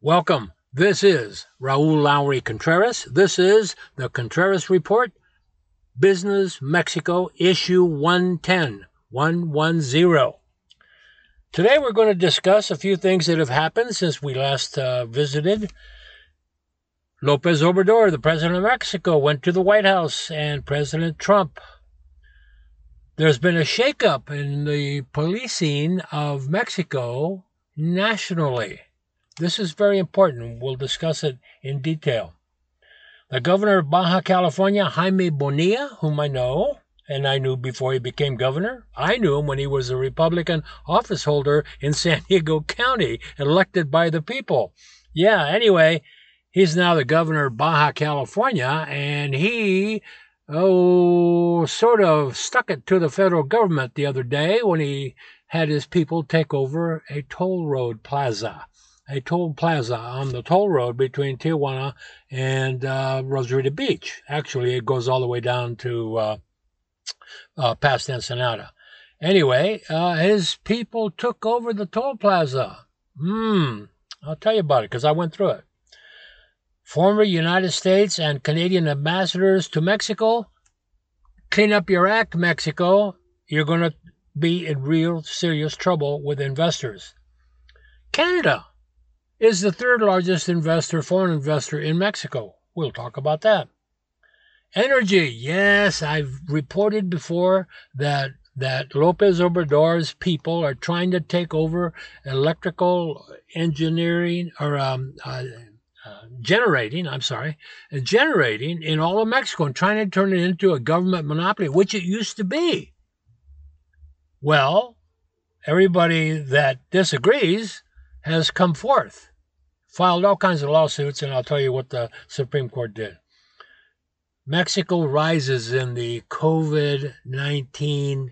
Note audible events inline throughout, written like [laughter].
Welcome. This is Raoul Lowery Contreras. This is the Contreras Report, Business Mexico, issue 110, 110. Today we're going to discuss a few things that have happened since we last uh, visited. Lopez Obrador, the president of Mexico, went to the White House, and President Trump. There's been a shakeup in the policing of Mexico nationally. This is very important. We'll discuss it in detail. The governor of Baja California, Jaime Bonilla, whom I know, and I knew before he became governor. I knew him when he was a Republican office holder in San [laughs] Diego County, elected by the people. Yeah, anyway, he's now the governor of Baja California, and he, oh, sort of stuck it to the federal government the other day when he had his people take over a toll road plaza a toll plaza on the toll road between Tijuana and uh, Rosarito Beach. Actually, it goes all the way down to uh, uh, past Ensenada. Anyway, uh, his people took over the toll plaza. Hmm, I'll tell you about it because I went through it. Former United States and Canadian ambassadors to Mexico, clean up your act, Mexico. You're going to be in real serious trouble with investors. Canada is the third largest investor, foreign investor in Mexico. We'll talk about that. Energy, yes, I've reported before that that Lopez Obrador's people are trying to take over electrical engineering or um, uh, uh, generating. I'm sorry, uh, generating in all of Mexico and trying to turn it into a government monopoly, which it used to be. Well, everybody that disagrees has come forth, filed all kinds of lawsuits, and I'll tell you what the Supreme Court did. Mexico rises in the COVID 19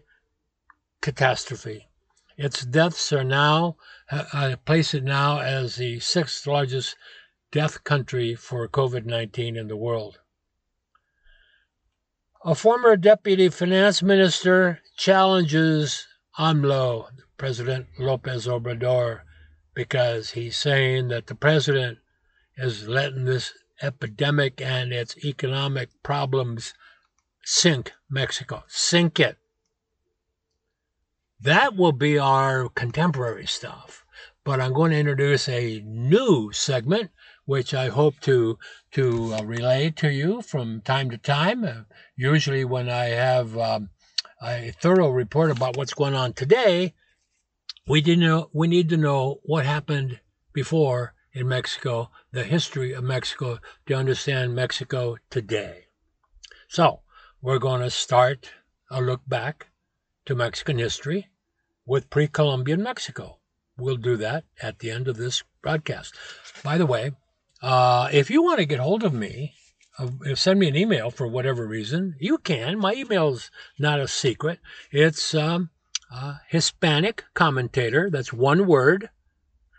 catastrophe. Its deaths are now, uh, I place it now as the sixth largest death country for COVID 19 in the world. A former deputy finance minister challenges AMLO, President Lopez Obrador, because he's saying that the president is letting this epidemic and its economic problems sink Mexico. Sink it. That will be our contemporary stuff. But I'm going to introduce a new segment, which I hope to to uh, relay to you from time to time. Uh, usually, when I have um, a thorough report about what's going on today, we didn't know. We need to know what happened before in Mexico, the history of Mexico, to understand Mexico today. So, we're going to start a look back to Mexican history with pre Columbian Mexico. We'll do that at the end of this broadcast. By the way, uh, if you want to get hold of me, uh, send me an email for whatever reason, you can. My email's not a secret. It's um, uh, Hispanic commentator, that's one word,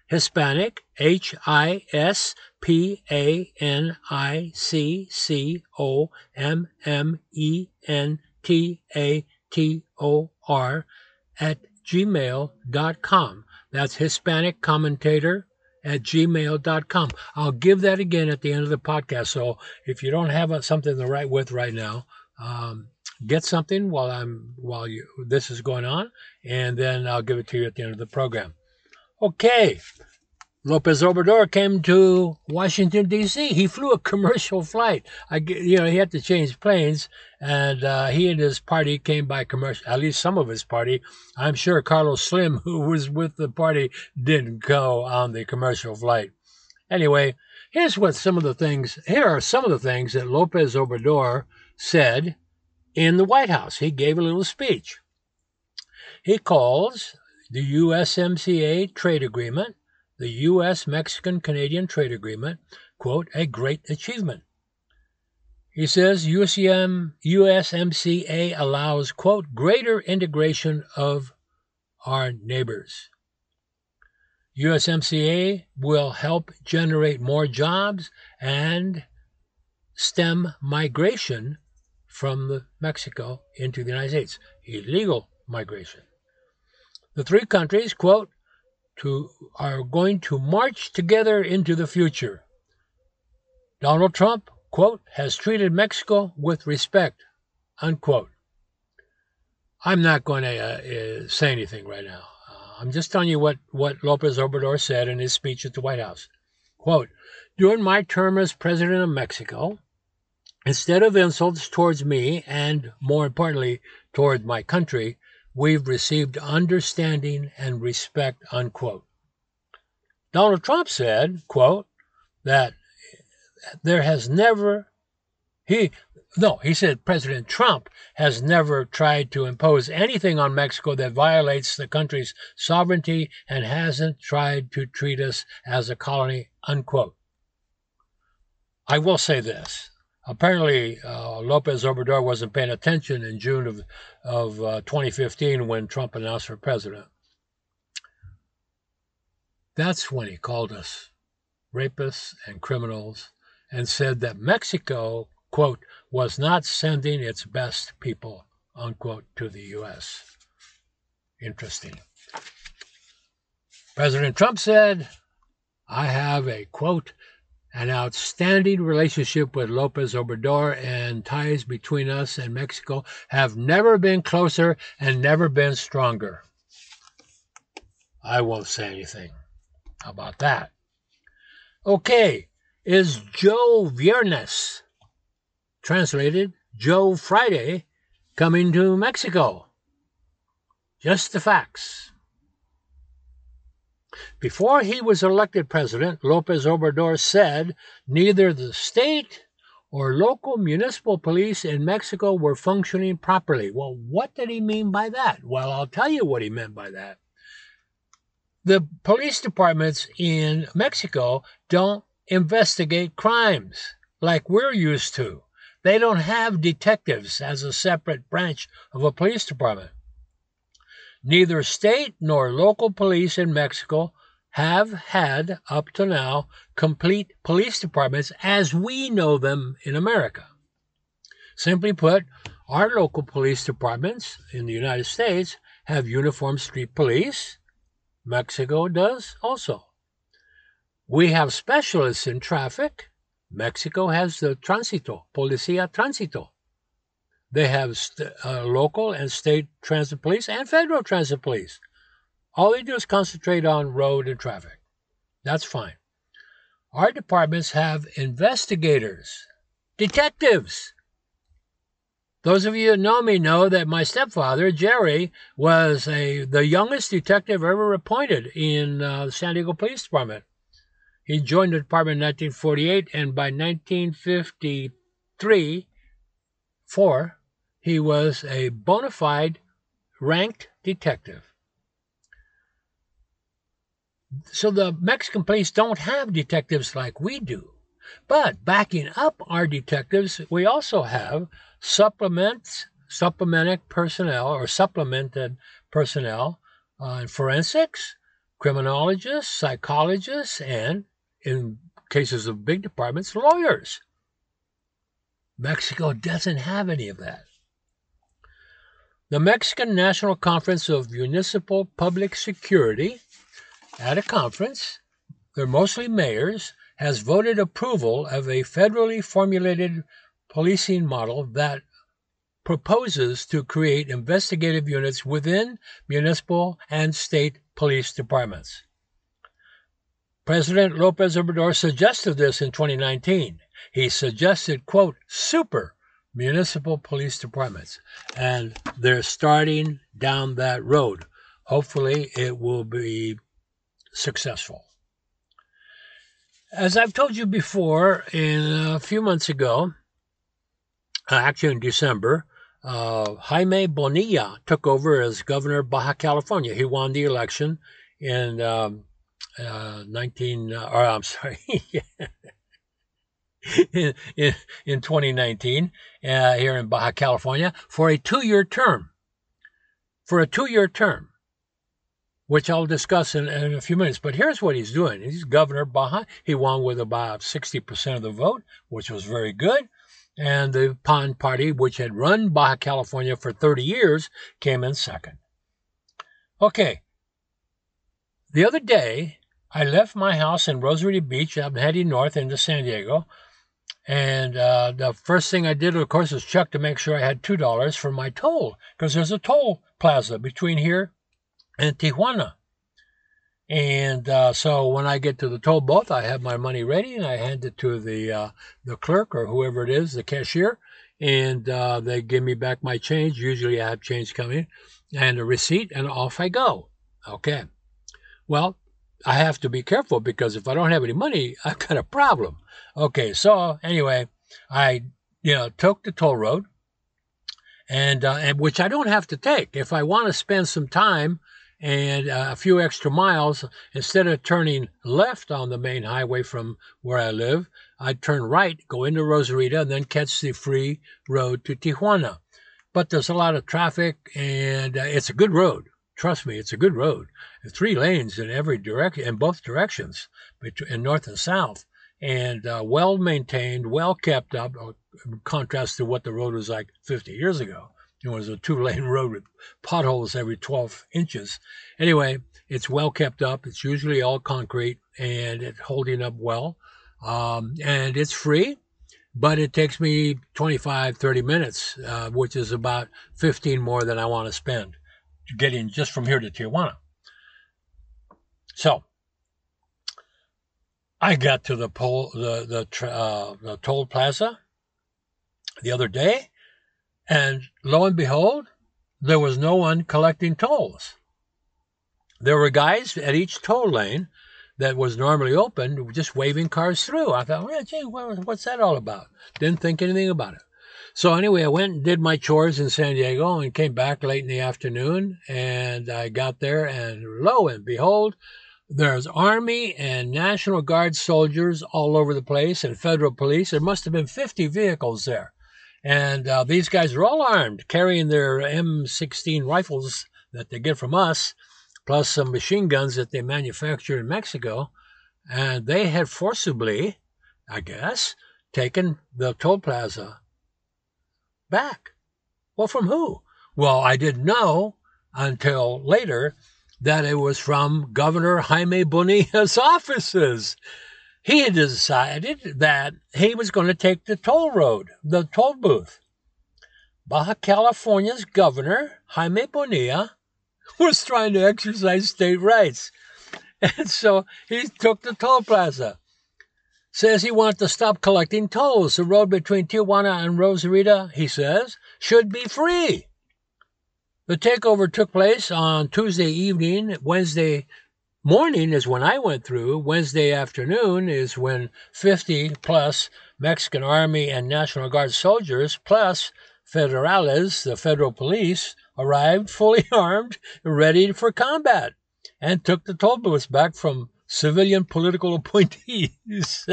Hispanic, H I S P A N I C C O M M E N T A T O R, at gmail.com. That's Hispanic commentator at gmail.com. I'll give that again at the end of the podcast. So if you don't have something to write with right now, um, get something while I'm while you this is going on, and then I'll give it to you at the end of the program. Okay. Lopez Obrador came to Washington D.C. He flew a commercial flight. I, you know, he had to change planes, and uh, he and his party came by commercial. At least some of his party. I'm sure Carlos Slim, who was with the party, didn't go on the commercial flight. Anyway, here's what some of the things. Here are some of the things that Lopez Obrador said in the White House. He gave a little speech. He calls the USMCA trade agreement, the U.S. Mexican Canadian trade agreement, quote, a great achievement. He says UCM, USMCA allows, quote, greater integration of our neighbors. USMCA will help generate more jobs and stem migration from Mexico into the United States, illegal migration. The three countries, quote, to are going to march together into the future. Donald Trump, quote, has treated Mexico with respect, unquote. I'm not going to uh, uh, say anything right now. Uh, I'm just telling you what, what Lopez Obrador said in his speech at the White House. Quote, during my term as president of Mexico, instead of insults towards me and, more importantly, toward my country, we've received understanding and respect, unquote. Donald Trump said, quote, that there has never, he, no, he said President Trump has never tried to impose anything on Mexico that violates the country's sovereignty and hasn't tried to treat us as a colony, unquote. I will say this. Apparently, uh, Lopez Obrador wasn't paying attention in June of, of uh, 2015 when Trump announced for president. That's when he called us rapists and criminals and said that Mexico, quote, was not sending its best people, unquote, to the U.S. Interesting. President Trump said, I have a, quote, an outstanding relationship with Lopez Obrador, and ties between us and Mexico have never been closer and never been stronger. I won't say anything about that. Okay, is Joe Viernes, translated Joe Friday, coming to Mexico? Just the facts. Before he was elected president, Lopez Obrador said neither the state or local municipal police in Mexico were functioning properly. Well, what did he mean by that? Well, I'll tell you what he meant by that. The police departments in Mexico don't investigate crimes like we're used to. They don't have detectives as a separate branch of a police department. Neither state nor local police in Mexico have had, up to now, complete police departments as we know them in America. Simply put, our local police departments in the United States have uniformed street police. Mexico does also. We have specialists in traffic. Mexico has the Transito, Policía Transito. They have uh, local and state transit police and federal transit police. All they do is concentrate on road and traffic. That's fine. Our departments have investigators, detectives. Those of you who know me know that my stepfather, Jerry, was a the youngest detective ever appointed in uh, the San Diego Police Department. He joined the department in 1948, and by 1953, four, he was a bona fide ranked detective. So the Mexican police don't have detectives like we do. But backing up our detectives, we also have supplements, supplemented personnel or supplemented personnel uh, in forensics, criminologists, psychologists, and in cases of big departments, lawyers. Mexico doesn't have any of that. The Mexican National Conference of Municipal Public Security at a conference, they're mostly mayors, has voted approval of a federally formulated policing model that proposes to create investigative units within municipal and state police departments. President Lopez Obrador suggested this in 2019. He suggested, quote, super municipal police departments, and they're starting down that road. Hopefully, it will be successful. As I've told you before, in a few months ago, uh, actually in December, uh, Jaime Bonilla took over as governor of Baja California. He won the election in um, uh, 19, uh, or I'm sorry, [laughs] in, in, in 2019 uh, here in Baja California for a two year term. For a two year term which I'll discuss in, in, a few minutes. But here's what he's doing. He's governor Baja. He won with about 60% of the vote, which was very good. And the PAN party, which had run Baja California for 30 years, came in second. Okay. the other day, I left my house in Rosarito Beach. Heading north into San Diego. And uh, the first thing I did, of course, was check to make sure I had $2 for my toll because there's a toll plaza between here and Tijuana. And uh, so when I get to the toll booth, I have my money ready and I hand it to the uh, the clerk or whoever it is, the cashier, and uh, they give me back my change. Usually I have change coming and a receipt, and off I go. Okay. Well, I have to be careful because if I don't have any money, [laughs] I've got a problem. Okay, so anyway, I you know took the toll road, and, uh, and which I don't have to take if I want to spend some time and uh, a few extra miles. Instead of turning left on the main highway from where I live, I'd turn right, go into Rosarito, and then catch the free road to Tijuana. But there's a lot of traffic, and uh, it's a good road. Trust me, it's a good road. Three lanes in every direction, in both directions, in north and south, and uh, well maintained, well kept up. Uh, in contrast to what the road was like 50 years ago. It was a two lane [laughs] road with potholes every 12 inches. Anyway, it's well kept up. It's usually all concrete and it's holding up well. Um, and it's free, but it takes me 25, 30 minutes, uh, which is about 15 more than I want to spend getting just from here to Tijuana. So I got to the pole, the the, uh, the toll plaza the other day, and lo and behold, there was no one collecting tolls. There were guys at each toll lane that was normally open, just waving cars through. I thought, well, gee, what's that all about? Didn't think anything about it. So anyway, I went and did my chores in San Diego and came back late in the afternoon. And I got there, and lo and behold, there's Army and National Guard soldiers all over the place and federal police. There must have been 50 vehicles there. And uh, these guys are all armed, carrying their M16 rifles that they get from us, plus some machine guns that they manufacture in Mexico. And they had forcibly, I guess, taken the toll plaza back. Well, from who? Well, I didn't know until later that it was from Governor Jaime Bonilla's [laughs] offices. He had decided that he was going to take the toll road, the toll booth. Baja California's governor, Jaime Bonilla, [laughs] was trying to exercise state rights. [laughs] And so he took the toll plaza says he wants to stop collecting tolls. The road between Tijuana and Rosarito, he says, should be free. The takeover took place on Tuesday evening. Wednesday morning is when I went through. Wednesday afternoon is when 50 plus Mexican Army and National Guard soldiers, plus federales, the federal police, arrived fully [laughs] armed, ready for combat, and took the toll booths back from civilian political [laughs] appointees.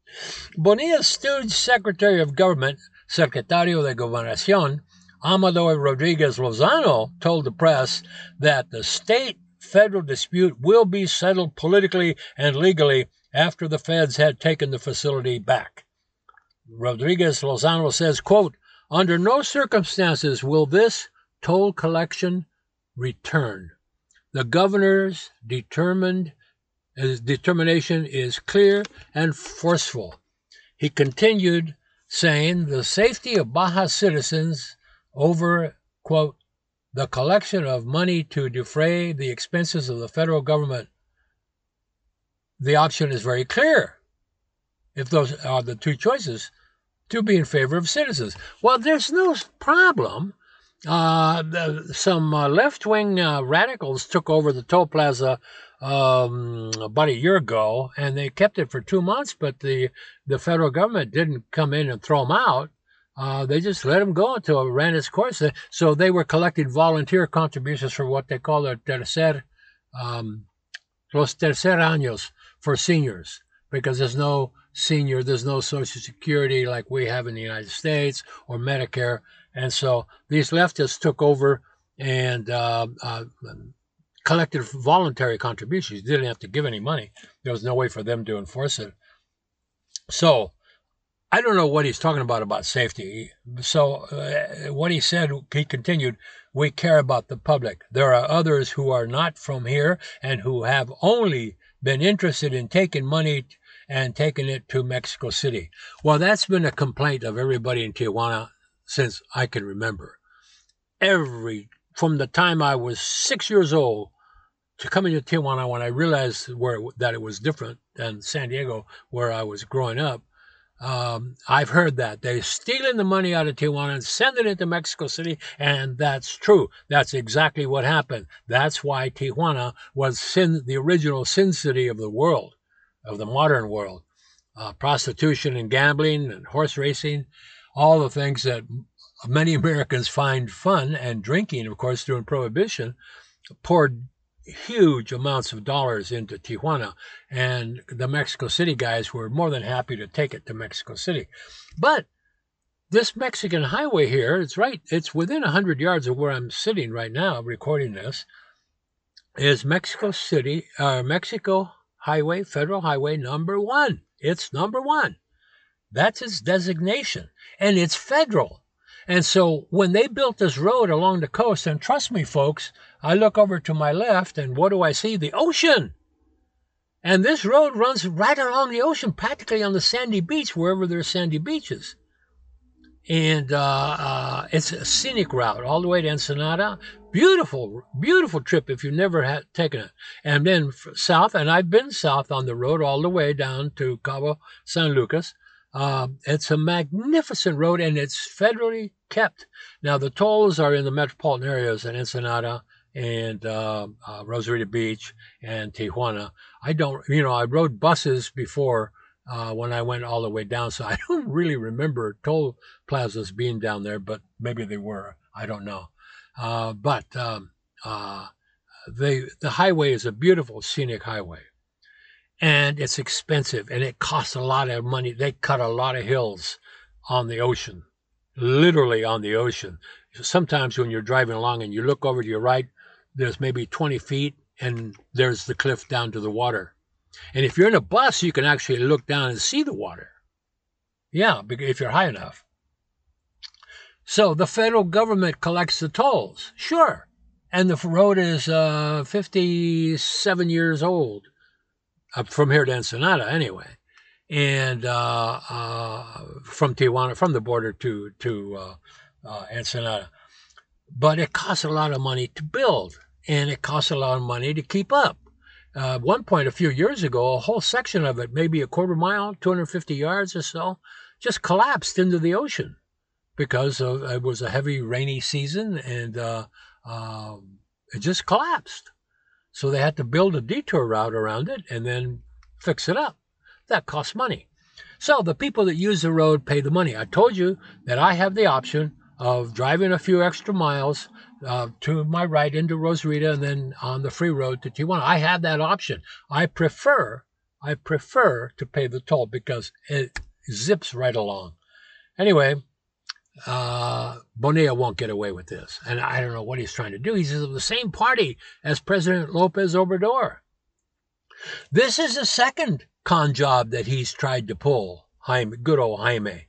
[laughs] Bonilla's stooge Secretary of Government, Secretario de Gobernación, Amador Rodriguez Lozano, told the press that the state federal dispute will be settled politically and legally after the feds had taken the facility back. Rodriguez Lozano says, quote, under no circumstances will this toll collection return. The governor's determined his determination is clear and forceful. He continued saying the safety of Baja citizens over, quote, the collection of money to defray the expenses of the federal government. The option is very clear. If those are the two choices, to be in favor of citizens. Well, there's no problem. Uh, the, some uh, left wing uh, radicals took over the toll plaza um, about a year ago, and they kept it for two months. But the the federal government didn't come in and throw them out. Uh, they just let them go until it ran its course. So they were collecting volunteer contributions for what they call their tercer, um, los tercer años for seniors, because there's no senior, there's no Social Security like we have in the United States or Medicare, and so these leftists took over and uh, uh, collected voluntary contributions. Didn't have to give any money. There was no way for them to enforce it. So I don't know what he's talking about about safety. So uh, what he said, he continued, we care about the public. There are others who are not from here and who have only been interested in taking money and taking it to Mexico City. Well, that's been a complaint of everybody in Tijuana since I can remember. Every, from the time I was six years old to coming to Tijuana when I realized where that it was different than San Diego, where I was growing up, um, I've heard that they're stealing the money out of Tijuana and sending it to Mexico City, and that's true. That's exactly what happened. That's why Tijuana was sin, the original sin city of the world, of the modern world. Uh, prostitution and gambling and horse racing, all the things that many Americans find fun, and drinking, of course, during Prohibition, poured huge amounts of dollars into Tijuana, and the Mexico City guys were more than happy to take it to Mexico City. But this Mexican highway here, it's right, it's within 100 yards of where I'm sitting right now recording this, is Mexico City, uh, Mexico Highway, Federal Highway number one. It's number one. That's its designation, and it's federal. And so when they built this road along the coast, and trust me, folks, I look over to my left, and what do I see? The ocean. And this road runs right along the ocean, practically on the sandy beach, wherever there's sandy beaches. And uh, uh, it's a scenic route all the way to Ensenada. Beautiful, beautiful trip if you've never had taken it. And then south, and I've been south on the road all the way down to Cabo San Lucas. Uh, it's a magnificent road and it's federally kept. Now, the tolls are in the metropolitan areas in Ensenada and uh, uh, Rosarito Beach and Tijuana. I don't, you know, I rode buses before uh, when I went all the way down, so [laughs] I don't really remember toll plazas being down there, but maybe they were. I don't know. Uh, but um, uh, the the highway is a beautiful scenic highway and it's expensive and it costs a lot of money. They cut a lot of hills on the ocean, literally on the ocean. Sometimes when you're driving along and you look over to your right, there's maybe 20 feet and there's the cliff down to the water. And if you're in a bus, you can actually look down and see the water. Yeah, if you're high enough. So the federal government collects the tolls, sure. And the road is uh, 57 years old uh, from here to Ensenada anyway, and uh, uh, from Tijuana, from the border to to uh, uh, Ensenada. But it costs a lot of money to build, and it costs a lot of money to keep up. Uh, at one point, a few years ago, a whole section of it, maybe a quarter mile, 250 yards or so, just collapsed into the ocean because of, it was a heavy rainy season and um, it just collapsed. So they had to build a detour route around it and then fix it up. That costs money. So the people that use the road pay the money. I told you that I have the option of driving a few extra miles uh, to my right into Rosarito and then on the free road to Tijuana. I have that option. I prefer, I prefer to pay the toll because it zips right along. Anyway, uh, Bonilla won't get away with this. And I don't know what he's trying to do. He's of the same party as President Lopez Obrador. This is the second con job that he's tried to pull. Jaime, good old Jaime.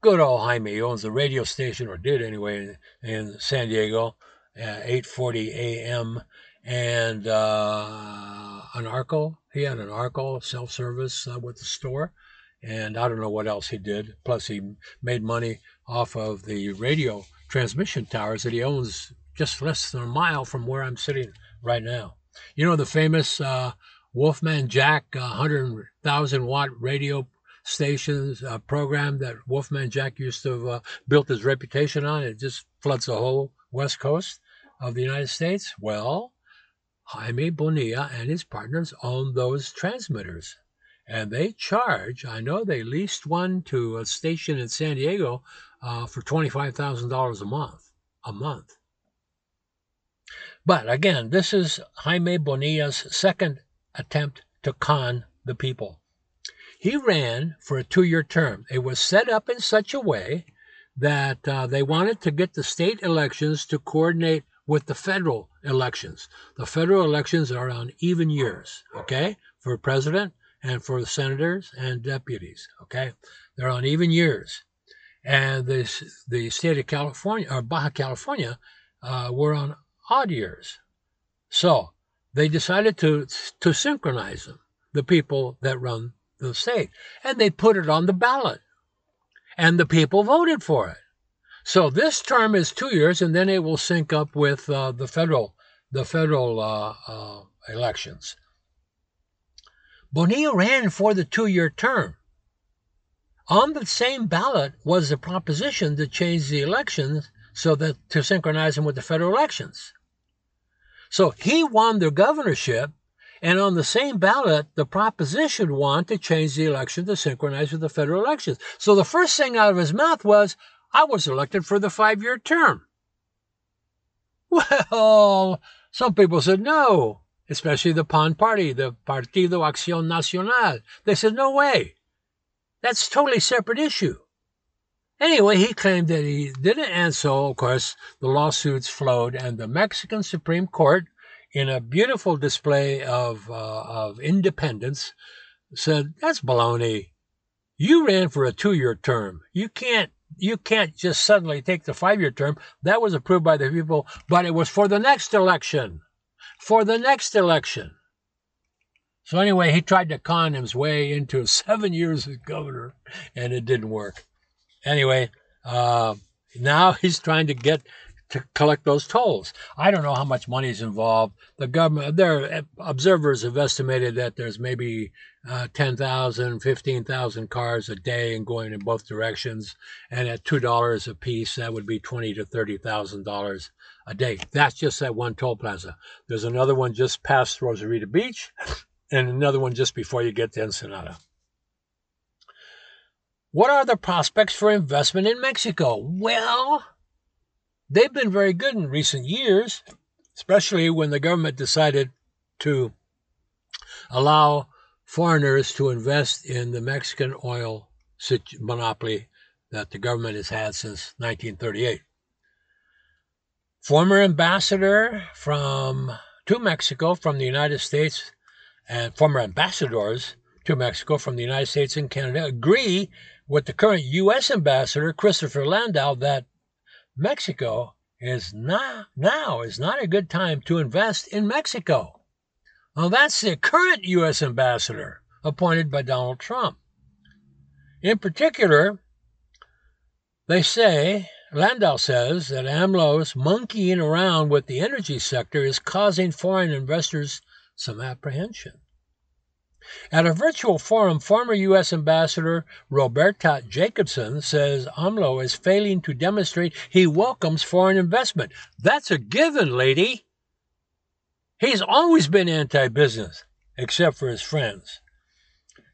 Good old Jaime. He owns a radio station, or did anyway, in, in San Diego, uh, 8:40 a.m. And uh, an Arco. He had an Arco self-service uh, with the store and I don't know what else he did. Plus, he made money off of the radio transmission towers that he owns just less than a mile from where I'm sitting right now. You know the famous uh, Wolfman Jack uh, 100,000 watt radio stations uh, program that Wolfman Jack used to have uh, built his reputation on? It just floods the whole west coast of the United States. Well, Jaime Bonilla and his partners own those transmitters and they charge. I know they leased one to a station in San Diego uh, for twenty-five thousand dollars a month. A month. But again, this is Jaime Bonilla's second attempt to con the people. He ran for a two-year term. It was set up in such a way that uh, they wanted to get the state elections to coordinate with the federal elections. The federal elections are on even years, okay, for president and for senators and deputies. Okay, they're on even years, and the the state of California or Baja California uh, were on odd years. So they decided to to synchronize them, the people that run the state, and they put it on the ballot, and the people voted for it. So this term is two years, and then it will sync up with uh, the federal the federal uh, uh elections. Bonilla ran for the two-year term. On the same ballot was the proposition to change the elections so that to synchronize them with the federal elections. So he won the governorship, and on the same ballot, the proposition won to change the election to synchronize with the federal elections. So the first thing out of his mouth was, I was elected for the five year term. [laughs] Well, some people said no, especially the PAN party, the Partido Acción Nacional. They said, no way. That's a totally separate issue. Anyway, he claimed that he didn't, and so, of course, the lawsuits flowed, and the Mexican Supreme Court, in a beautiful display of, uh, of independence, said, That's baloney. You ran for a two year term. You can't you can't just suddenly take the five year term. That was approved by the people, but it was for the next election. For the next election. So anyway, he tried to con his way into [laughs] seven years as governor, and it didn't work. Anyway, uh, now [laughs] he's trying to get to collect those tolls. I don't know how much money is involved. The government, their observers have estimated that there's maybe uh, 10,000, 15,000 cars a day and going in both directions. And at $2 a piece, that would be twenty to $30,000 a day. That's just that one toll plaza. There's another one just past Rosarito Beach and another one just before you get to Ensenada. What are the prospects for investment in Mexico? Well, they've been very good in recent years, especially when the government decided to allow foreigners to invest in the Mexican oil monopoly that the government has had since 1938. Former ambassador from to Mexico from the United States and former ambassadors to Mexico from the United States and Canada agree with the current U.S. ambassador Christopher Landau that Mexico is not now is not a good time to invest in Mexico. Well, that's the current U.S. ambassador appointed by Donald Trump. In particular, they say, Landau says, that AMLO's monkeying around with the energy sector is causing foreign investors some apprehension. At a virtual forum, former U.S. Ambassador Roberta Jacobson says AMLO is failing to demonstrate he welcomes foreign investment. That's a given, lady. He's always been anti business, except for his friends.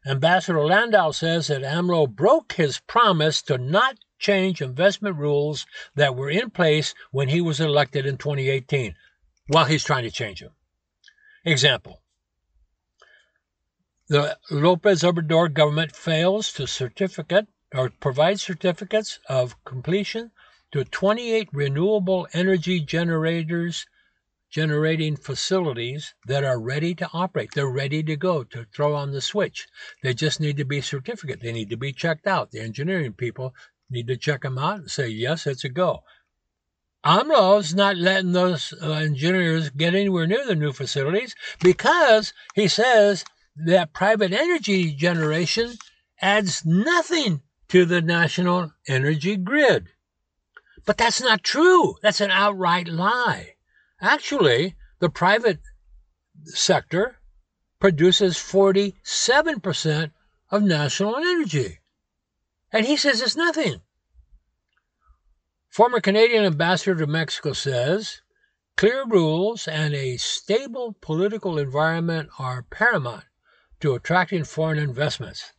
Ambassador Landau says that AMLO broke his promise to not change investment rules that were in place when he was elected in 2018. While he's trying to change them. Example The Lopez Obrador government fails to certificate or provide certificates of completion to 28 renewable energy generators generating facilities that are ready to operate. They're ready to go to throw on the switch. They just need to be certificate. They need to be checked out. The engineering people need to check them out and say, yes, it's a go. AMLO's not letting those uh, engineers get anywhere near the new facilities because he says that private energy generation adds nothing to the national energy grid. But that's not true. That's an outright lie. Actually, the private sector produces 47% of national energy. And he says it's nothing. Former Canadian ambassador to Mexico says clear rules and a stable political environment are paramount to attracting foreign investments.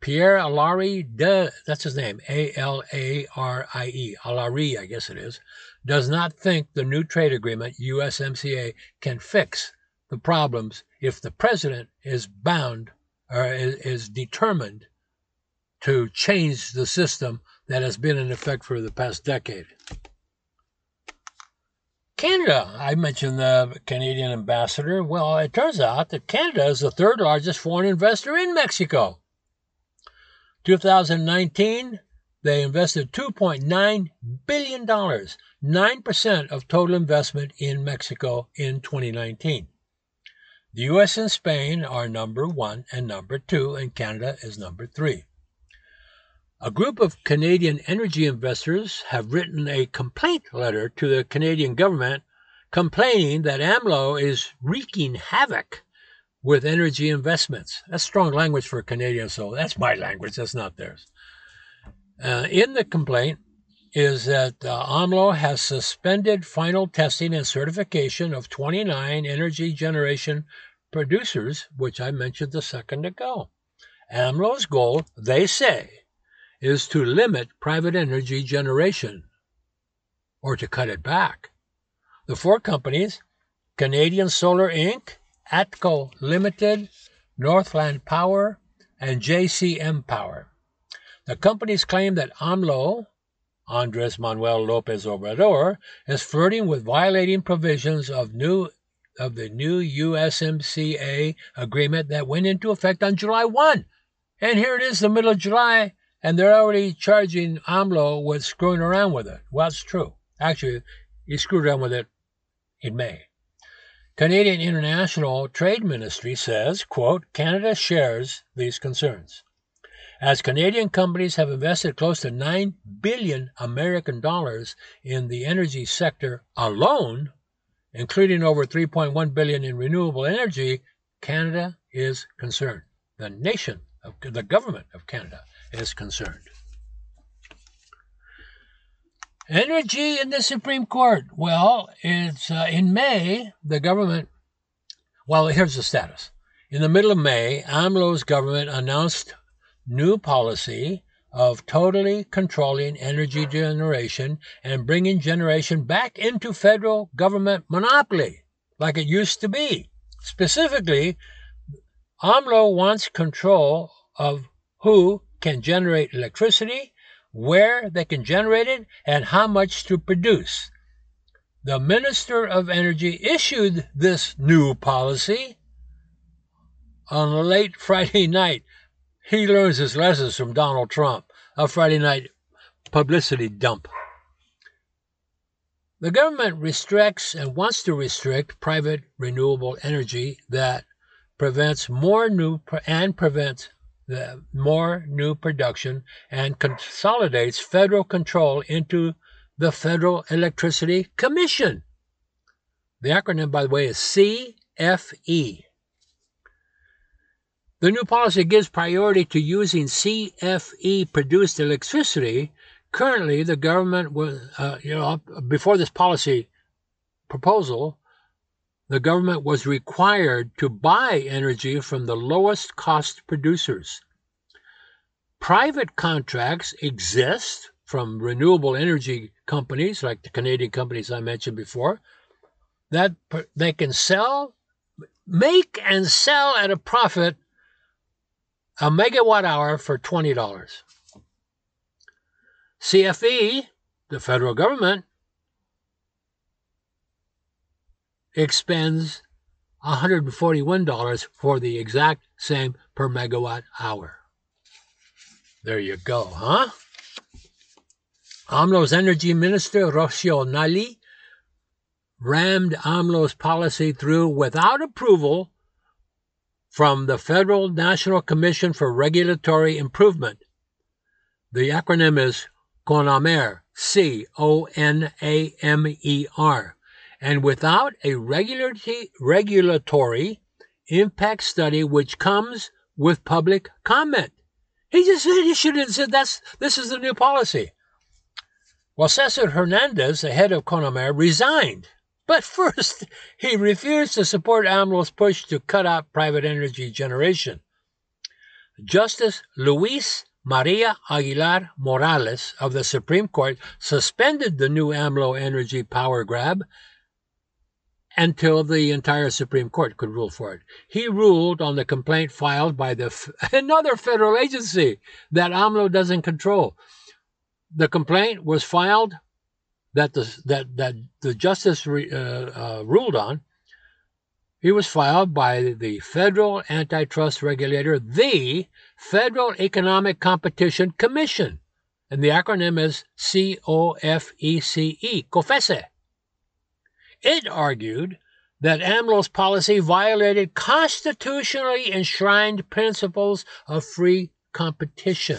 Pierre Alarie, de, that's his name, A L A R I E, Alarie, I guess it is, does not think the new trade agreement, USMCA, can fix the problems if the president is bound or is determined to change the system that has been in effect for the past decade. Canada. I mentioned the Canadian ambassador. Well, it turns out that Canada is the third largest foreign investor in Mexico. 2019, they invested $2.9 billion, 9% of total investment in Mexico in 2019. The US and Spain are number one and number two, and Canada is number three. A group of Canadian energy investors have written a complaint letter to the Canadian government complaining that AMLO is wreaking havoc with energy investments. That's strong language for a Canadian, so that's my language, that's not theirs. Uh, in the complaint is that uh, AMLO has suspended final testing and certification of 29 energy generation producers, which I mentioned a second ago. AMLO's goal, they say, is to limit private energy generation or to cut it back. The four companies Canadian Solar Inc., ATCO Limited, Northland Power, and JCM Power. The companies claim that AMLO, Andres Manuel Lopez Obrador, is flirting with violating provisions of new of the new USMCA agreement that went into effect on July 1. And here it is, the middle of July, and they're already charging AMLO with screwing around with it. Well, it's true. Actually, he screwed around with it in May. Canadian International Trade Ministry says, quote, Canada shares these concerns. As Canadian companies have invested close to 9 billion American dollars in the energy sector alone, including over 3.1 billion in renewable energy, Canada is concerned. The nation of the government of Canada is concerned. Energy in the Supreme Court. Well, it's uh, in May, the government. Well, here's the status. In the middle of May, AMLO's government announced new policy of totally controlling energy generation and bringing generation back into federal government monopoly, like it used to be. Specifically, AMLO wants control of who can generate electricity, where they can generate it, and how much to produce. The Minister of Energy issued this new policy on a late Friday [laughs] night. He learns his lessons from Donald Trump, a Friday night publicity dump. The government restricts and wants to restrict private renewable energy that prevents more new and prevents more new production and consolidates federal control into the Federal Electricity Commission. The acronym, by the way, is CFE. The new policy gives priority to using CFE produced electricity. Currently, the government was, uh, you know, before this policy proposal, the government was required to buy energy from the lowest cost producers. Private contracts exist from renewable energy companies like the Canadian companies I mentioned before that they can sell, make and sell at a profit a megawatt hour for $20. CFE, the federal government, expends $141 for the exact same per megawatt hour. There you go, huh? AMLO's energy minister, Rocio Nahle rammed AMLO's policy through without approval from the Federal National Commission for Regulatory Improvement. The acronym is CONAMER, C O N A M E R and without a regulatory impact study which comes with public comment. He just said he should have said that's this is the new policy. Well, Cesar Hernandez, the head of Conamer, resigned. But [laughs] first, he refused to support AMLO's push to cut out private energy generation. Justice Luis Maria Aguilar Morales of the Supreme Court suspended the new AMLO energy power grab until the entire Supreme Court could rule for it. He ruled on the complaint filed by the [laughs] another federal agency that AMLO doesn't control. The complaint was filed that the that that the justice re, uh, uh, ruled on. He was filed by the federal antitrust regulator, the Federal Economic Competition Commission, and the acronym is COFECE, COFECE. It argued that AMLO's policy violated constitutionally enshrined principles of free competition.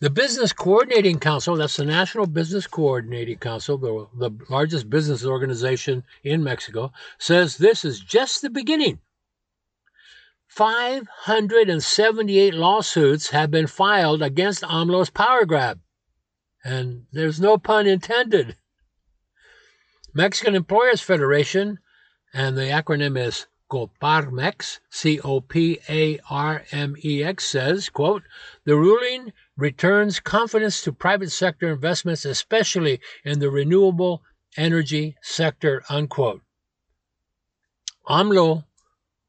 The Business Coordinating Council, that's the National Business Coordinating Council, the, the largest business organization in Mexico, says this is just the beginning. 578 lawsuits have been filed against AMLO's power grab. And there's no pun intended. Mexican Employers Federation, and the acronym is Coparmex, C-O-P-A-R-M-E-X, says, quote, the ruling returns confidence to private sector investments, especially in the renewable energy sector, unquote. AMLO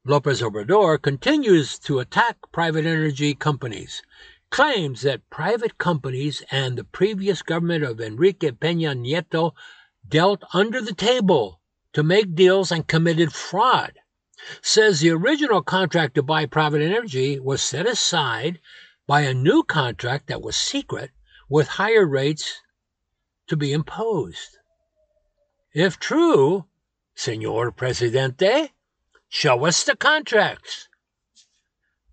Lopez Obrador continues to attack private energy companies, claims that private companies and the previous government of Enrique Peña Nieto dealt under the table to make deals and committed fraud. Says the original contract to buy private energy was set aside by a new contract that was secret with higher rates to be imposed. If true, Senor Presidente, show us the contracts.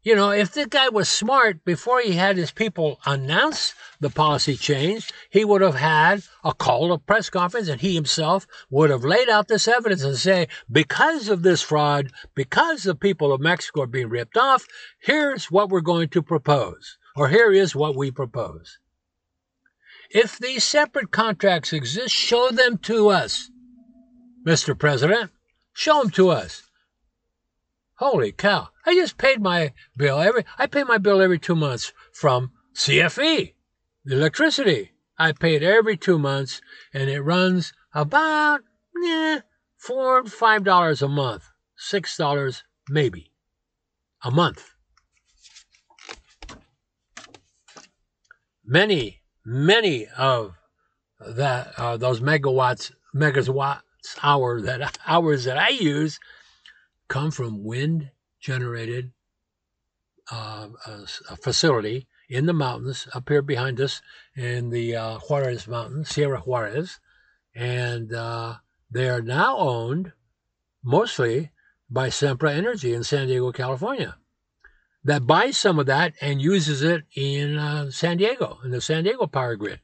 You know, if the guy was smart before he had his people announce the policy change, he would have had a call, a press conference, and he himself would have laid out this evidence and say, because of this fraud, because the people of Mexico are being ripped off, here's what we're going to propose, or here is what we propose. If these separate contracts exist, show them to us, Mr. President. Show them to us. Holy cow. I just paid my bill every I pay my bill every 2 months from CFE, the electricity. I pay it every 2 months and it runs about yeah, 4 5 dollars a month. 6 dollars maybe a month. Many many of that uh, those megawatts megawatts hour that hours that I use come from wind generated uh, a, a, facility in the mountains up here behind us in the uh, Juarez Mountains, Sierra Juarez. And uh, they are now owned mostly by Sempra Energy in San Diego, California, that buys some of that and uses it in uh, San Diego, in the San Diego power grid.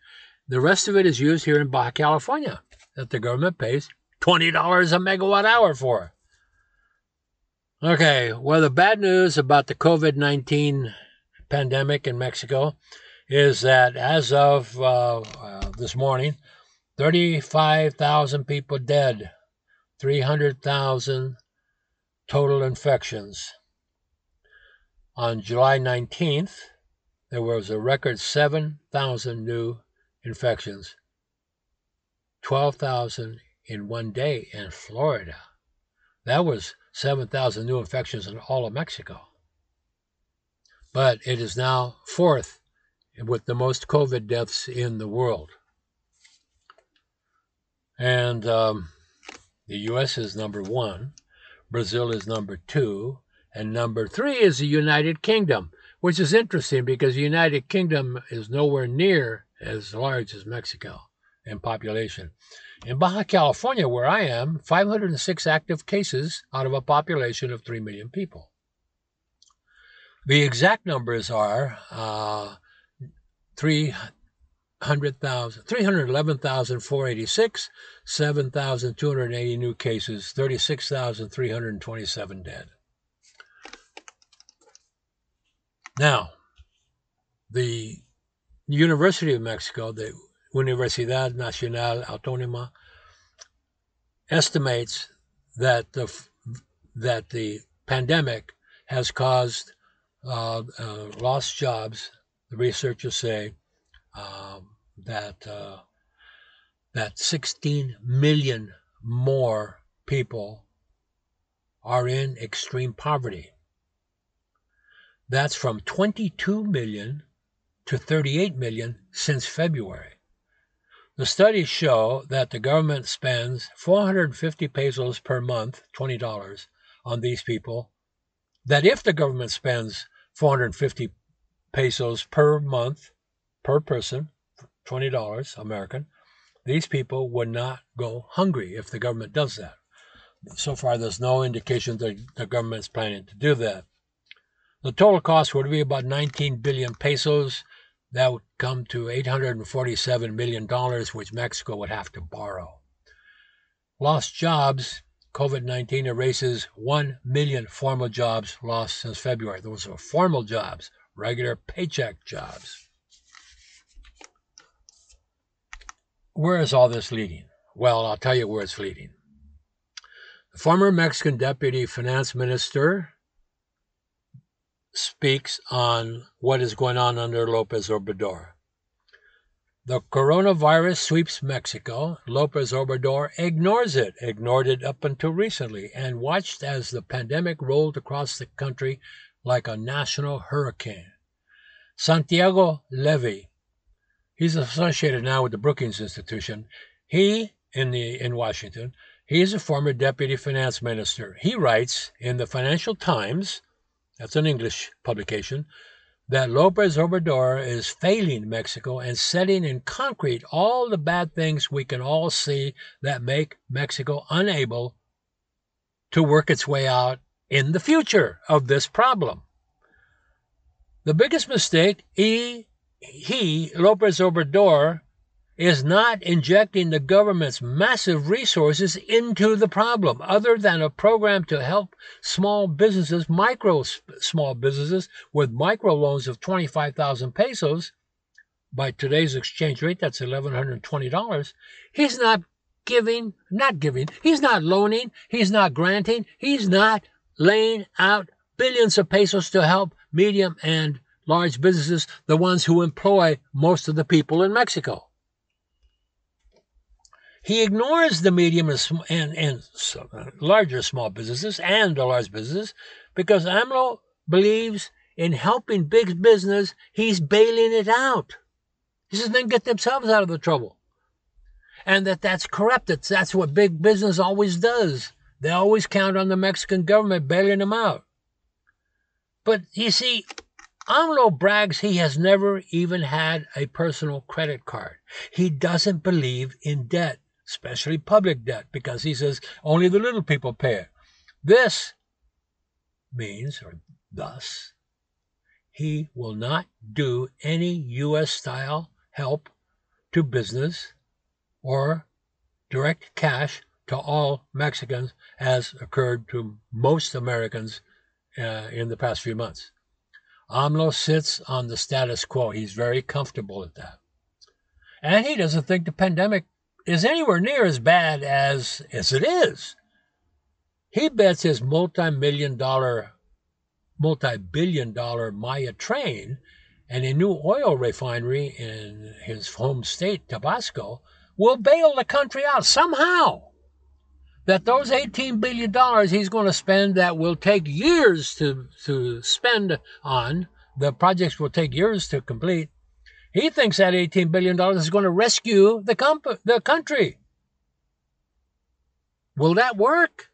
The rest of it is used here in Baja California that the government pays $20 a megawatt hour for. Okay, well, the bad news about the COVID 19 pandemic in Mexico is that as of uh, uh, this morning, 35,000 people dead, 300,000 total infections. On July 19th, there was a record 7,000 new infections, 12,000 in one day in Florida. That was 7,000 new infections in all of Mexico. But it is now fourth with the most COVID deaths in the world. And um, the US is number one, Brazil is number two, and number three is the United Kingdom, which is interesting because the United Kingdom is nowhere near as large as Mexico in population. In Baja California, where I am, 506 active cases out of a population of 3 million people. The exact numbers are uh, 300,000, 311,486, 7,280 new cases, 36,327 dead. Now, the University of Mexico, the Universidad Nacional Autónoma estimates that the that the pandemic has caused uh, uh, lost jobs. The researchers say um, that uh, that 16 million more people are in extreme poverty. That's from 22 million to 38 million since February. The studies show that the government spends 450 pesos per month, $20, on these people. That if the government spends 450 pesos per month per person, $20 American, these people would not go hungry if the government does that. So far, there's no indication that the government is planning to do that. The total cost would be about 19 billion pesos, that would come to $847 million, which Mexico would have to borrow. Lost jobs, COVID 19 erases 1 million formal jobs lost since February. Those are formal jobs, regular paycheck jobs. Where is all this leading? Well, I'll tell you where it's leading. The former Mexican deputy finance minister, speaks on what is going on under Lopez Obrador. The coronavirus sweeps Mexico. Lopez Obrador ignores it, ignored it up until recently, and watched as the pandemic rolled across the country like a national hurricane. Santiago Levy, he's associated now with the Brookings Institution. He, in, the, in Washington, he is a former deputy finance minister. He writes in the Financial Times that's an English publication, that Lopez Obrador is failing Mexico and setting in concrete all the bad things we can all see that make Mexico unable to work its way out in the future of this problem. The biggest mistake he, he Lopez Obrador, is not injecting the government's massive resources into the problem, other than a program to help small businesses, micro small businesses, with micro loans of 25,000 pesos. By today's exchange rate, that's $1,120. He's not giving, not giving, he's not loaning, he's not granting, he's not laying out billions of pesos to help medium and large businesses, the ones who employ most of the people in Mexico. He ignores the medium and, and, and larger small businesses and the large businesses because AMLO believes in helping big business. He's bailing it out. He says, then get themselves out of the trouble. And that that's corrupt. That's, that's what big business always does. They always count on the Mexican government bailing them out. But you see, AMLO brags he has never even had a personal credit card. He doesn't believe in debt especially public debt, because he says only the little people pay it. This means, or thus, he will not do any U.S. style help to business or direct cash to all Mexicans as occurred to most Americans uh, in the past few months. AMLO sits on the status quo. He's very comfortable at that. And he doesn't think the pandemic is anywhere near as bad as, as it is. He bets his multi million dollar, multi billion dollar Maya train and a new oil refinery in his home state, Tabasco, will bail the country out somehow. That those $18 billion he's going to spend that will take years to, to spend on, the projects will take years to complete, he thinks that $18 billion is going to rescue the, comp- the country. Will that work?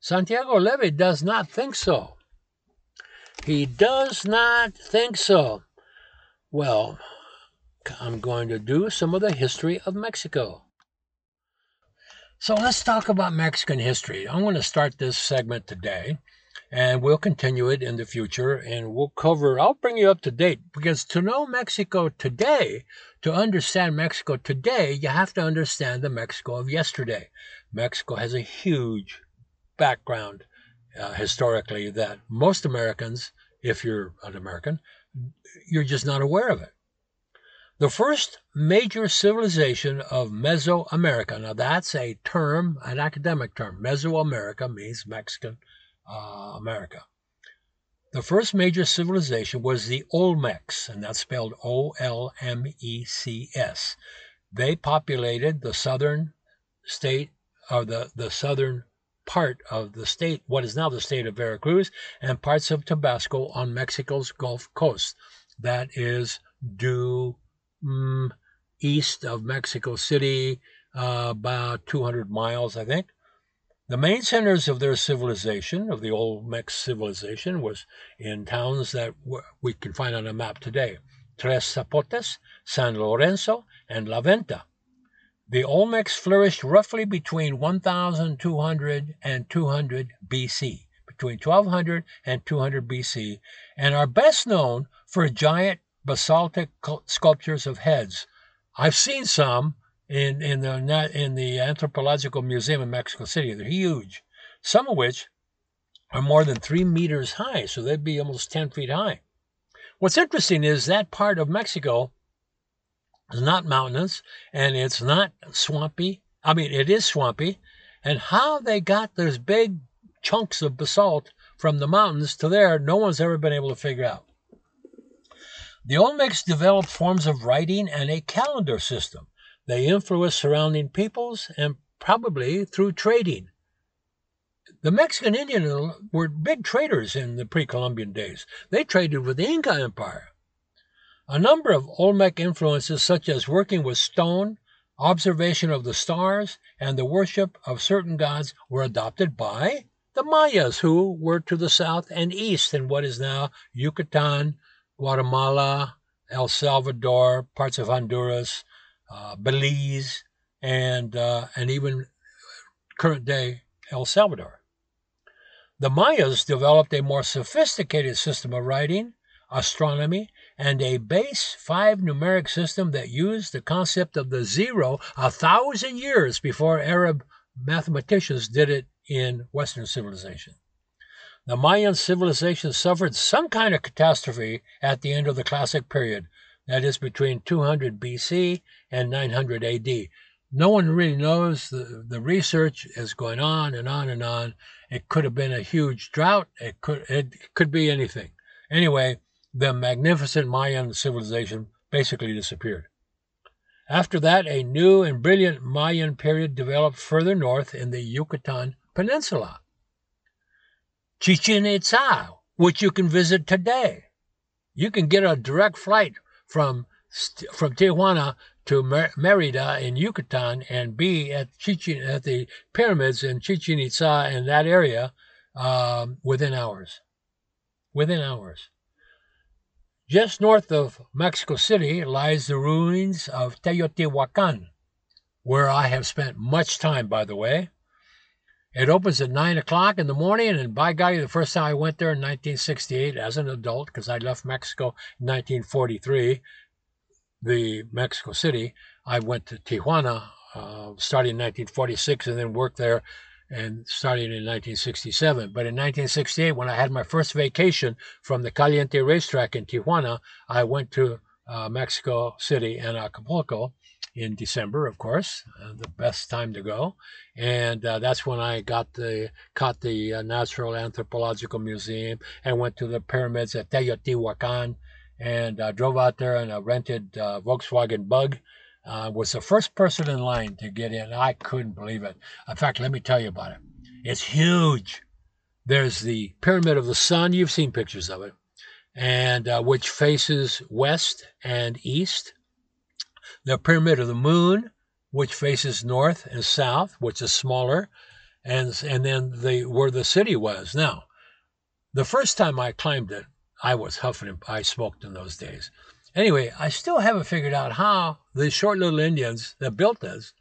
Santiago Levy does not think so. He does not think so. Well, I'm going to do some of the history of Mexico. So let's talk about Mexican history. I'm going to start this segment today and we'll continue it in the future and we'll cover i'll bring you up to date because to know mexico today to understand mexico today you have to understand the mexico of yesterday. Mexico has a huge background uh, historically that most americans if you're an american you're just not aware of it. The first major civilization of mesoamerica now that's a term an academic term. Mesoamerica means mexican uh, America. The first major civilization was the Olmecs, and that's spelled O L M E C S. They populated the southern state, or the, the southern part of the state, what is now the state of Veracruz, and parts of Tabasco on Mexico's Gulf Coast. that is due mm, east of Mexico City, uh, about 200 miles, I think. The main centers of their civilization, of the Olmec civilization, was in towns that we can find on a map today Tres Zapotes, San Lorenzo, and La Venta. The Olmecs flourished roughly between 1200 and 200 BC, between 1200 and 200 BC, and are best known for giant basaltic sculptures of heads. I've seen some in, in, the, in the Anthropological Museum in Mexico City. They're huge, some of which are more than three meters high, so they'd be almost 10 feet high. What's interesting is that part of Mexico is not mountainous and it's not swampy. I mean, it is swampy. And how they got those big chunks of basalt from the mountains to there, no one's ever been able to figure out. The Olmecs developed forms of writing and a calendar system. They influenced surrounding peoples and probably through trading. The Mexican Indians were big traders in the pre Columbian days. They traded with the Inca Empire. A number of Olmec influences, such as working with stone, observation of the stars, and the worship of certain gods, were adopted by the Mayas, who were to the south and east in what is now Yucatan, Guatemala, El Salvador, parts of Honduras, uh, Belize, and uh, and even current day El Salvador. The Mayas developed a more sophisticated system of writing, astronomy, and a base five numeric system that used the concept of the zero a thousand years before Arab mathematicians did it in Western civilization. The Mayan civilization suffered some kind of catastrophe at the end of the Classic period, that is between 200 BC and 900 AD. No one really knows. The, the research is going on and on and on. It could have been a huge drought. It could it could be anything. Anyway, the magnificent Mayan civilization basically disappeared. After that, a new and brilliant Mayan period developed further north in the Yucatan Peninsula. Chichen Itza, which you can visit today. You can get a direct flight from from Tijuana to Merida in Yucatan and be at Chichen at the pyramids in Chichen Itza in that area um, within hours. Within hours. Just north of Mexico City lies the ruins of Teotihuacan, where I have spent much time, by the way. It opens at 9 o'clock in the morning, and by golly, the first time I went there in 1968 as an adult, because I left Mexico in 1943, the Mexico City, I went to Tijuana uh, starting in 1946 and then worked there and starting in 1967. But in 1968, when I had my first vacation from the Caliente racetrack in Tijuana, I went to uh, Mexico City and Acapulco in December, of course, uh, the best time to go. And uh, that's when I got the caught the uh, Natural Anthropological Museum and went to the pyramids at Teotihuacan and uh, drove out there in a rented uh, Volkswagen Bug uh, was the first person in line to get in. I couldn't believe it. In fact, let me tell you about it. It's huge. There's the Pyramid of the Sun. You've seen pictures of it, and uh, which faces west and east. The Pyramid of the Moon, which faces north and south, which is smaller, and and then the where the city was. Now, the first time I climbed it, I was huffing. and I smoked in those days. Anyway, I still haven't figured out how the short little Indians that built this,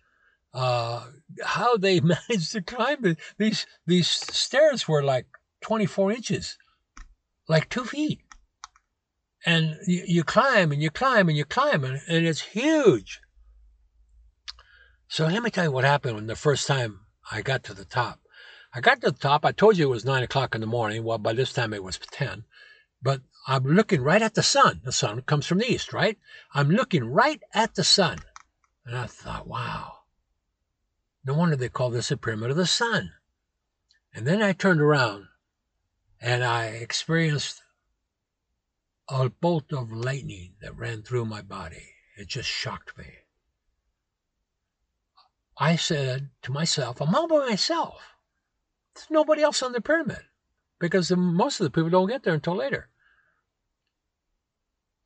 uh, how they [laughs] managed to climb it. These these stairs were like 24 inches, like two feet, and you, you climb and you climb and you climb and, and it's huge. So let me tell you what happened when the first time I got to the top. I got to the top. I told you it was nine o'clock in the morning. Well, by this time it was ten. But I'm looking right at the sun. The sun comes from the east, right? I'm looking right at the sun. And I thought, wow, no wonder they call this a pyramid of the sun. And then I turned around and I experienced a bolt of lightning that ran through my body. It just shocked me. I said to myself, I'm all by myself. There's nobody else on the pyramid because the, most of the people don't get there until later.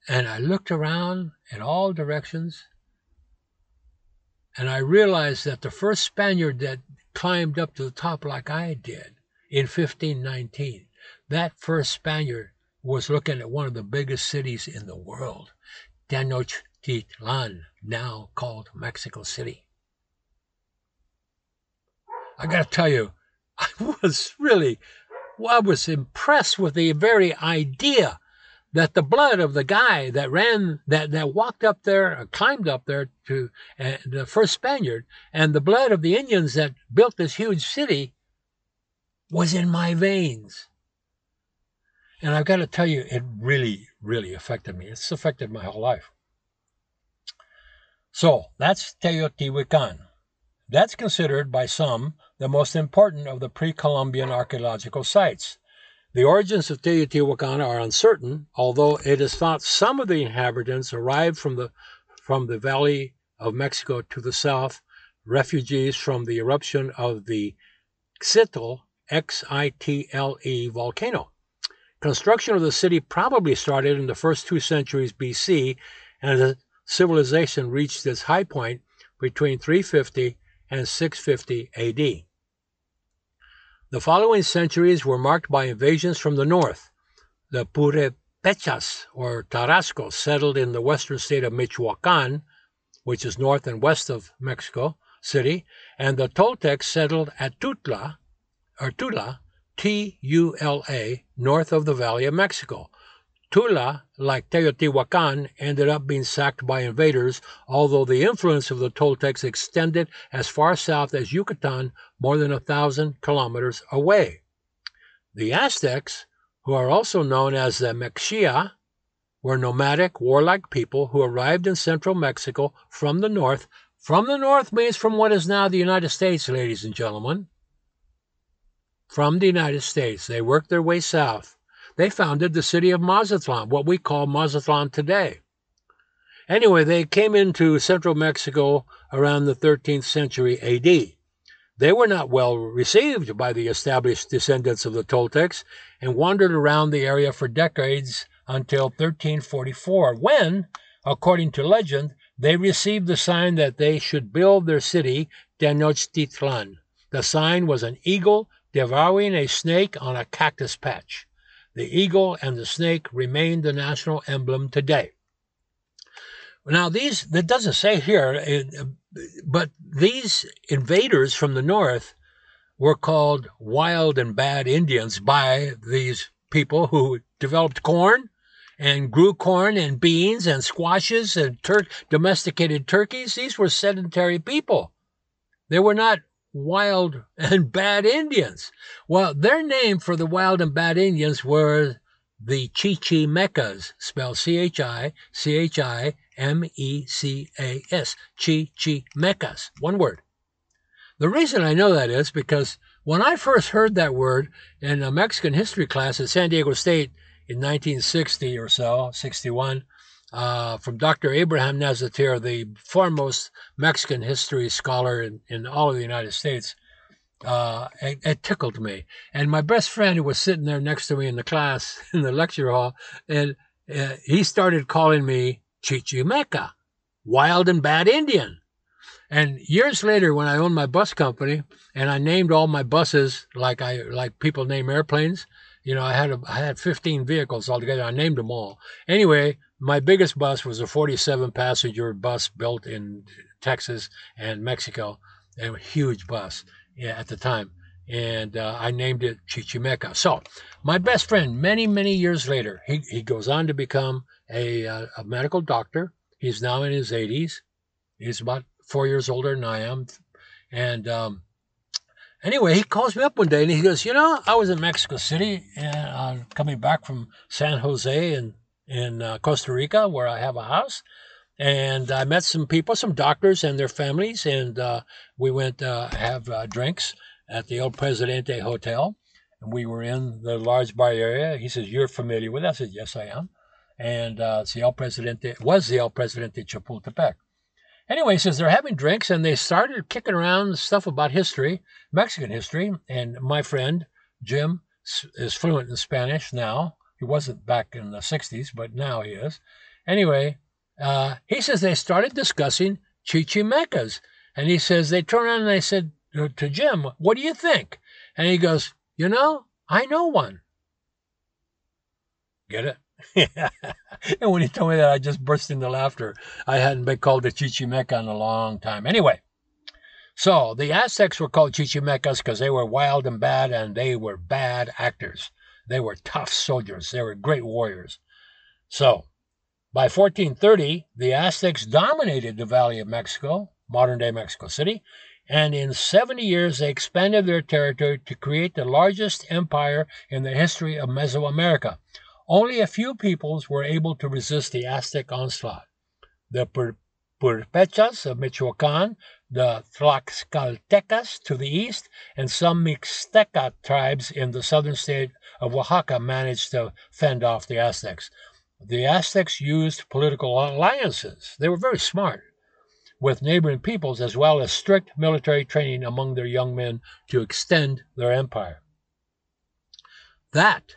And I looked around in all directions and I realized that the first Spaniard that climbed up to the top like I did in 1519, that first Spaniard was looking at one of the biggest cities in the world, Tenochtitlan, now called Mexico City. I got to tell you, [laughs] I was really, I was impressed with the very idea that the blood of the guy that ran, that, that walked up there, uh, climbed up there to uh, the first Spaniard, and the blood of the Indians that built this huge city was in my veins. And I've got to tell you, it really, really affected me. It's affected my whole life. So that's Teotihuacan. That's considered by some the most important of the pre Columbian archaeological sites. The origins of Teotihuacan are uncertain, although it is thought some of the inhabitants arrived from the, from the Valley of Mexico to the south, refugees from the eruption of the Xitle, X-I-T-L-E volcano. Construction of the city probably started in the first two centuries BC, and the civilization reached its high point between 350 and 650 AD. The following centuries were marked by invasions from the north. The Purépechas, or Tarascos, settled in the western state of Michoacán, which is north and west of Mexico City, and the Toltecs settled at Tutla, or Tula, T U L A, north of the Valley of Mexico. Tula, like Teotihuacan, ended up being sacked by invaders, although the influence of the Toltecs extended as far south as Yucatan, more than a thousand kilometers away. The Aztecs, who are also known as the Mexia, were nomadic, warlike people who arrived in central Mexico from the north. From the north means from what is now the United States, ladies and gentlemen. From the United States. They worked their way south they founded the city of Mazatlan, what we call Mazatlan today. Anyway, they came into central Mexico around the 13th century AD. They were not well received by the established descendants of the Toltecs and wandered around the area for decades until 1344, when, according to legend, they received the sign that they should build their city, Tenochtitlan. The sign was an eagle devouring a snake on a cactus patch. The eagle and the snake remain the national emblem today. Now, these, that doesn't say here, but these invaders from the north were called wild and bad Indians by these people who developed corn and grew corn and beans and squashes and tur- domesticated turkeys. These were sedentary people. They were not wild and bad Indians. Well, their name for the wild and bad Indians were the Chichimecas, spelled C H I C H I M E C A S, Chichimecas, one word. The reason I know that is because when I first heard that word in a Mexican history class at San Diego State in 1960 or so, 61, uh, from Dr. Abraham Nasatir, the foremost Mexican history scholar in, in all of the United States. Uh, it, it, tickled me. And my best friend who was sitting there next to me in the class, [laughs] in the lecture hall, and uh, he started calling me Chichimeca, wild and bad Indian. And years later, when I owned my bus company and I named all my buses like I like people name airplanes, you know, I had a, I had 15 vehicles altogether. I named them all. Anyway, my biggest bus was a 47 passenger bus built in Texas and Mexico, a huge bus at the time. And uh, I named it Chichimeca. So, my best friend, many, many years later, he, he goes on to become a, uh, a medical doctor. He's now in his 80s. He's about four years older than I am. And um, anyway, he calls me up one day and he goes, You know, I was in Mexico City and uh, coming back from San Jose and in uh, Costa Rica, where I have a house. And I met some people, some doctors and their families, and uh, we went uh, have uh, drinks at the El Presidente Hotel. And we were in the large bar area. He says, "You're familiar with it?" I said, "Yes, I am." And uh, it's the El Presidente was the El Presidente Chapultepec. Anyway, he says they're having drinks and they started kicking around stuff about history, Mexican history. And my friend Jim is fluent in Spanish now. He wasn't back in the 60s, but now he is. Anyway, uh, he says they started discussing chichimecas. And he says, they turned around and they said to Jim, What do you think? And he goes, You know, I know one. Get it? [laughs] and when he told me that, I just burst into laughter. I hadn't been called a chichimeca in a long time. Anyway, so the Aztecs were called chichimecas because they were wild and bad, and they were bad actors. They were tough soldiers. They were great warriors. So, by 1430, the Aztecs dominated the Valley of Mexico, modern day Mexico City, and in 70 years they expanded their territory to create the largest empire in the history of Mesoamerica. Only a few peoples were able to resist the Aztec onslaught. The Purépechas of Michoacan, the Tlaxcaltecas to the east, and some Mixteca tribes in the southern state of Oaxaca managed to fend off the Aztecs. The Aztecs used political alliances. They were very smart with neighboring peoples as well as strict military training among their young men to extend their empire. That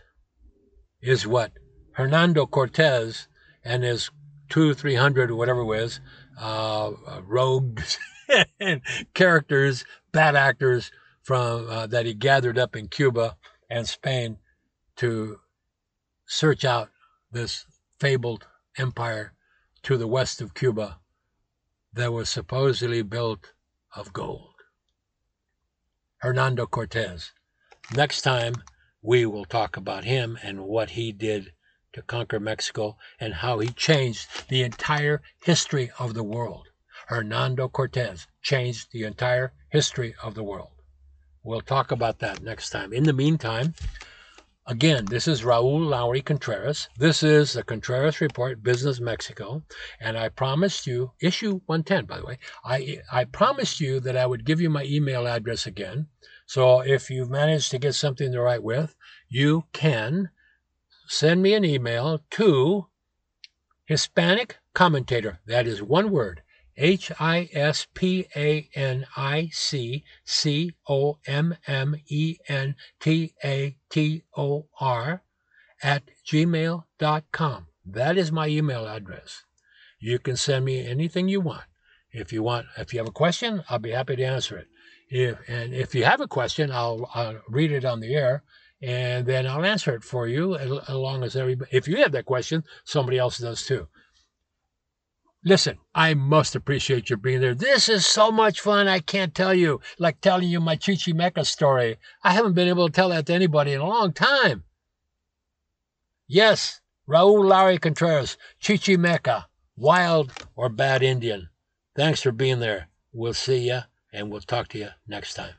is what Hernando Cortez and his two, three hundred, whatever it was, uh, rogues [laughs] [laughs] and characters, bad actors from uh, that he gathered up in Cuba and Spain to search out this fabled empire to the west of Cuba that was supposedly built of gold. Hernando Cortez. Next time, we will talk about him and what he did to conquer Mexico and how he changed the entire history of the world. Hernando Cortez changed the entire history of the world. We'll talk about that next time. In the meantime, Again, this is Raoul Lowery Contreras. This is the Contreras Report Business Mexico. And I promised you, issue 110, by the way, I, I promised you that I would give you my email address again. So if you've managed to get something to write with, you can send me an email to Hispanic Commentator. That is one word, H I S P A N I C C O M M E N T A T O R at gmail.com. That is my email address. You can send me anything you want. If you want, if you have a question, I'll be happy to answer it. If and if you have a question, I'll, I'll read it on the air and then I'll answer it for you as long as everybody. If you have that question, somebody else does too. Listen, I must appreciate you being there. This is so much fun. I can't tell you, like telling you my Chichimeca story. I haven't been able to tell that to anybody in a long time. Yes, Raoul Lowery Contreras, Chichimeca, wild or bad Indian. Thanks for being there. We'll see you and we'll talk to you next time.